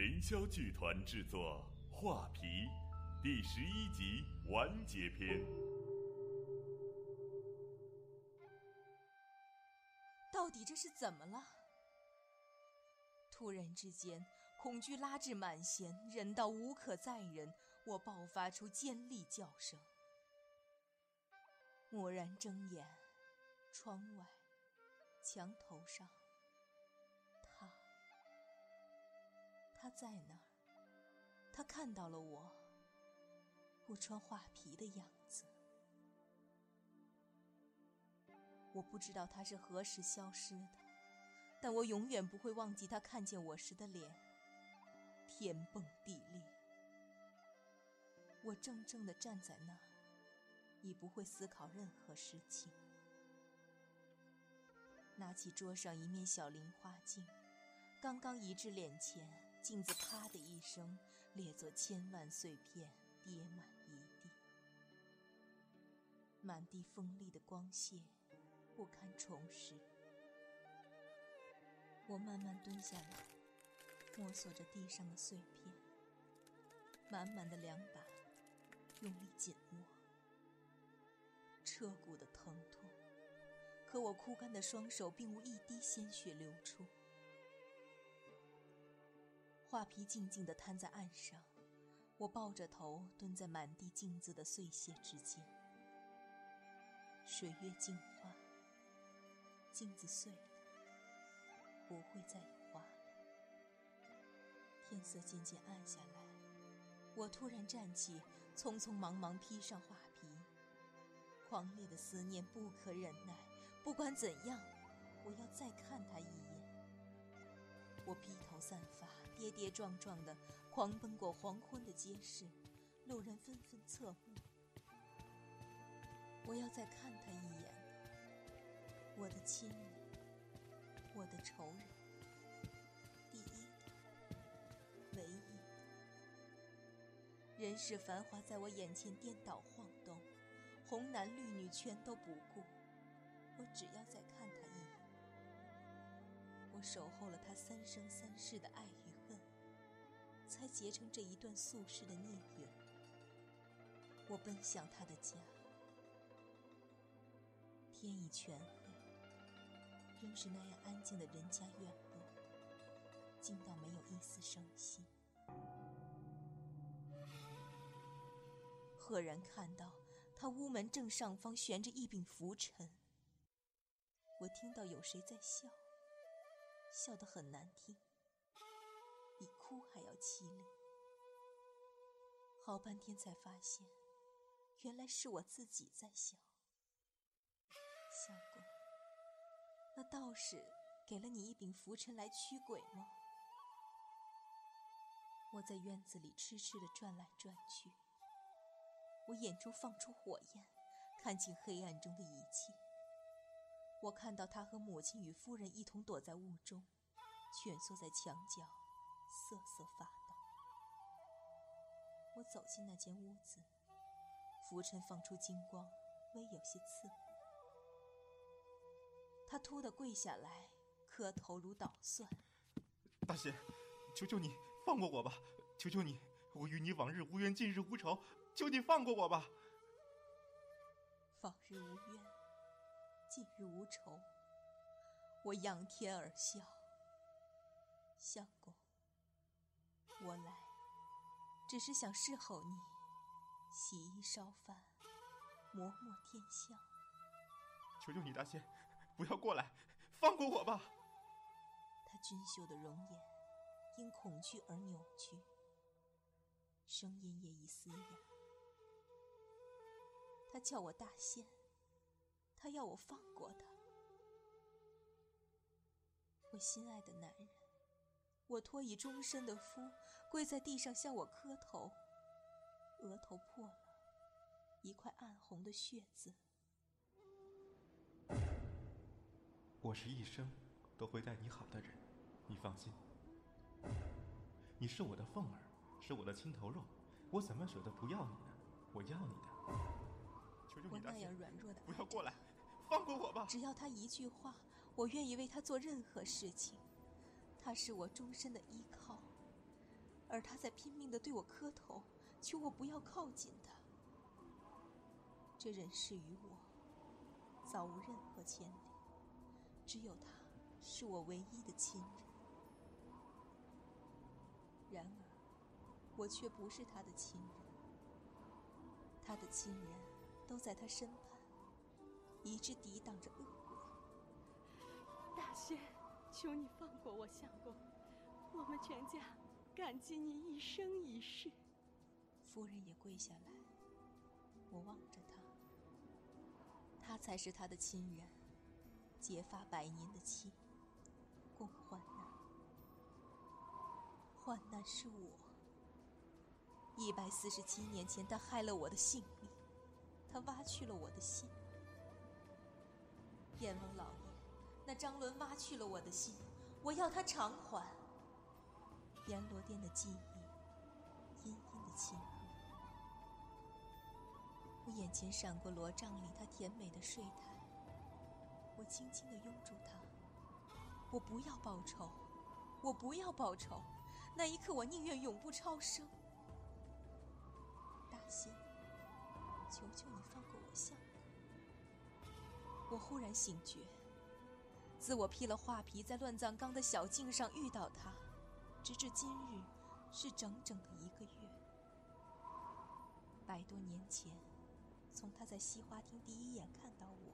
凌霄剧团制作《画皮》第十一集完结篇。到底这是怎么了？突然之间，恐惧拉至满弦，忍到无可再忍，我爆发出尖利叫声。蓦然睁眼，窗外，墙头上，他在那儿。他看到了我，我穿画皮的样子。我不知道他是何时消失的，但我永远不会忘记他看见我时的脸，天崩地裂。我怔怔地站在那儿。已不会思考任何事情。拿起桌上一面小菱花镜，刚刚移至脸前，镜子啪的一声裂作千万碎片，跌满一地，满地锋利的光线，不堪重拾。我慢慢蹲下来，摸索着地上的碎片，满满的两把，用力紧握。彻骨的疼痛，可我枯干的双手并无一滴鲜血流出。画皮静静地摊在岸上，我抱着头蹲在满地镜子的碎屑之间。水月镜花，镜子碎了，不会再有花。天色渐渐暗下来，我突然站起，匆匆忙忙披上画皮。狂烈的思念不可忍耐，不管怎样，我要再看他一眼。我披头散发，跌跌撞撞地狂奔过黄昏的街市，路人纷纷侧目。我要再看他一眼，我的亲人，我的仇人，第一，唯一。人世繁华在我眼前颠倒晃动。红男绿女全都不顾，我只要再看他一眼。我守候了他三生三世的爱与，才结成这一段宿世的孽缘。我奔向他的家，天已全黑，仍是那样安静的人家院落，静到没有一丝声息。赫然看到他屋门正上方悬着一柄拂尘，我听到有谁在笑，笑得很难听，比哭还要凄厉。好半天才发现，原来是我自己在笑。相公，那道士给了你一柄拂尘来驱鬼吗？我在院子里痴痴地转来转去。我眼中放出火焰，看清黑暗中的一切。我看到他和母亲与夫人一同躲在雾中，蜷缩在墙角，瑟瑟发抖。我走进那间屋子，浮尘放出金光，微有些刺目。他突地跪下来，磕头如捣蒜：“大仙，求求你放过我吧！求求你，我与你往日无冤，近日无仇。”求你放过我吧！往日无冤，近日无仇。我仰天而笑。相公，我来只是想侍候你，洗衣烧饭，磨墨添香。求求你，大仙，不要过来，放过我吧！他俊秀的容颜因恐惧而扭曲，声音也已嘶哑。他叫我大仙，他要我放过他。我心爱的男人，我托以终身的夫，跪在地上向我磕头，额头破了一块暗红的血渍。我是一生都会待你好的人，你放心。你是我的凤儿，是我的心头肉，我怎么舍得不要你呢？我要你的。我那样软弱的，不要过来，放过我吧！只要他一句话，我愿意为他做任何事情。他是我终身的依靠，而他在拼命的对我磕头，求我不要靠近他。这人世与我，早无任何牵连，只有他是我唯一的亲人。然而，我却不是他的亲人。他的亲人都在他身旁，一直抵挡着恶鬼。大仙，求你放过我相公，我们全家感激你一生一世。夫人也跪下来，我望着他，他才是他的亲人，结发百年的妻，共患难。患难是我。一百四十七年前，他害了我的性命，他挖去了我的心。阎王老爷，张伦挖去了我的心，我要他偿还。阎罗殿的记忆，阴阴的侵入。我眼前闪过罗帐里他甜美的睡态，我轻轻的拥住他。我不要报仇，我不要报仇。那一刻，我宁愿永不超生。大仙，求求你放过我相公！我忽然醒觉，自我披了画皮，在乱葬岗的小径上遇到他，直至今日，是整整的一个月。百多年前，从他在西花厅第一眼看到我，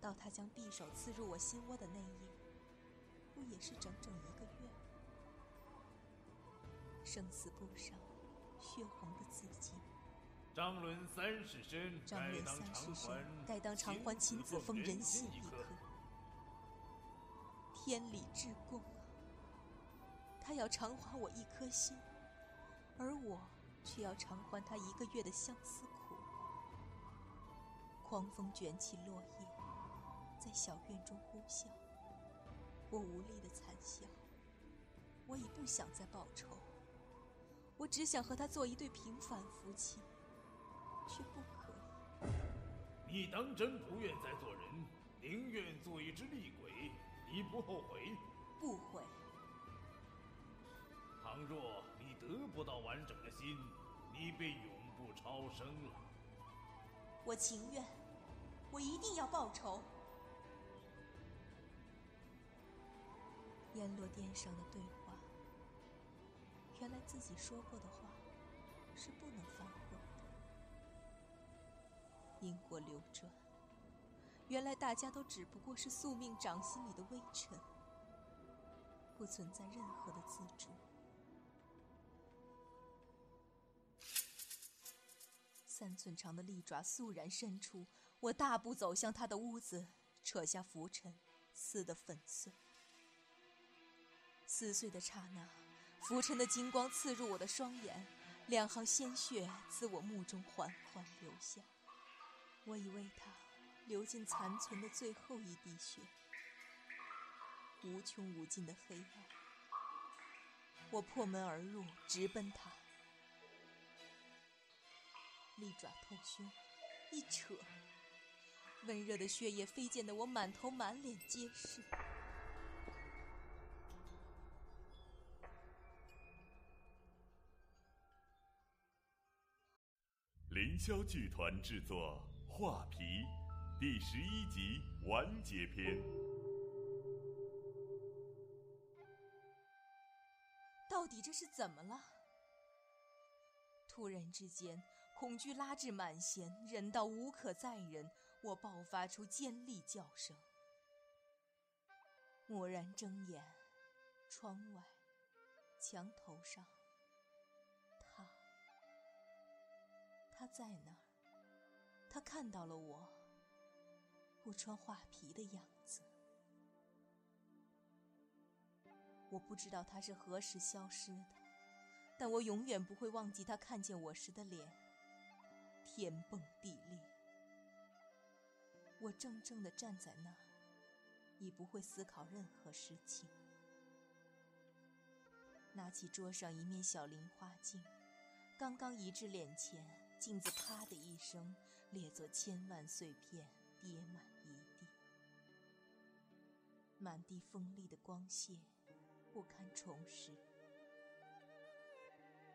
到他将匕首刺入我心窝的那夜，不也是整整一个月？生死簿上。血红的字迹。张伦三世身，张伦三世身，该当偿还秦子奉人心一颗。天理至公啊！他要偿还我一颗心，而我却要偿还他一个月的相思苦。狂风卷起落叶，在小院中呼啸。我无力的惨笑。我已不想再报仇。我只想和他做一对平凡夫妻，却不可以。你当真不愿再做人，宁愿做一只厉鬼？你不后悔？不悔。倘若你得不到完整的心，你便永不超生了。我情愿，我一定要报仇。阎罗殿上的对话。原来自己说过的话是不能反悔的。因果流转，原来大家都只不过是宿命掌心里的微尘，不存在任何的自主。三寸长的利爪肃然伸出，我大步走向他的屋子，扯下拂尘，撕得粉碎。撕碎的刹那。浮沉的金光刺入我的双眼，两行鲜血自我目中缓缓流下。我以为他流尽残存的最后一滴血。无穷无尽的黑暗，我破门而入，直奔他。利爪透胸，一扯，温热的血液飞溅得我满头满脸皆是。凌霄剧团制作《画皮》第十一集完结篇。到底这是怎么了？突然之间，恐惧拉至满弦，忍到无可再忍，我爆发出尖利叫声。蓦然睁眼，窗外，墙头上。他他在那儿，他看到了我不穿画皮的样子。我不知道他是何时消失的，但我永远不会忘记他看见我时的脸，天崩地裂。我怔怔地站在那儿，已不会思考任何事情。拿起桌上一面小菱花镜，刚刚移至脸前。镜子啪的一声裂作千万碎片，跌满。满地锋利的光线，不堪重拾。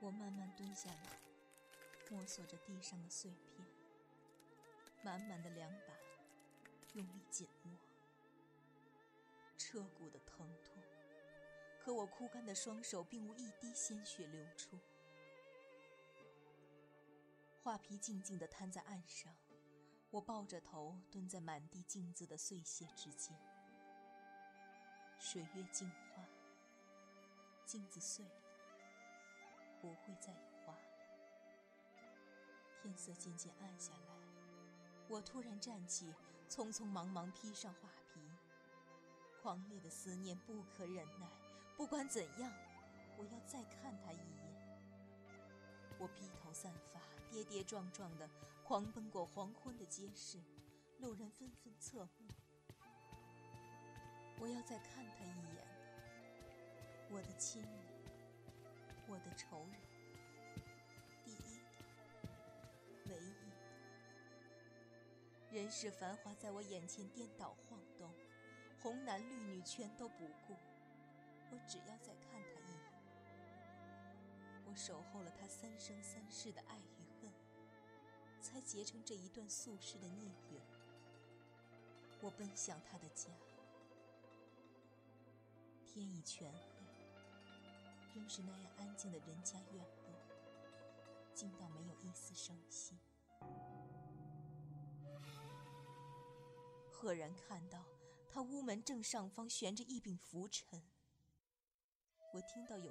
我慢慢蹲下来，摸索着地上的碎片，满满的两把，用力紧握，彻骨的疼痛。可我枯干的双手并无一滴鲜血流出。画皮静静地摊在岸上，我抱着头蹲在满地镜子的碎屑之间。水月镜花，镜子碎了，不会再有花。天色渐渐暗下来，我突然站起，匆匆忙忙披上画皮，狂烈的思念不可忍耐。不管怎样，我要再看他一眼。我披头散发，跌跌撞撞地狂奔过黄昏的街市，路人纷纷侧目。我要再看他一眼，我的亲人，我的仇人，第一的，唯一的。人世繁华在我眼前颠倒晃动，红男绿女全都不顾。我只要再看他一眼，我守候了他三生三世的爱与恨，才结成这一段宿世的孽缘。我奔向他的家，天已全黑，仍是那样安静的人家院落，静到没有一丝声息。赫然看到他屋门正上方悬着一柄拂尘。我听到有。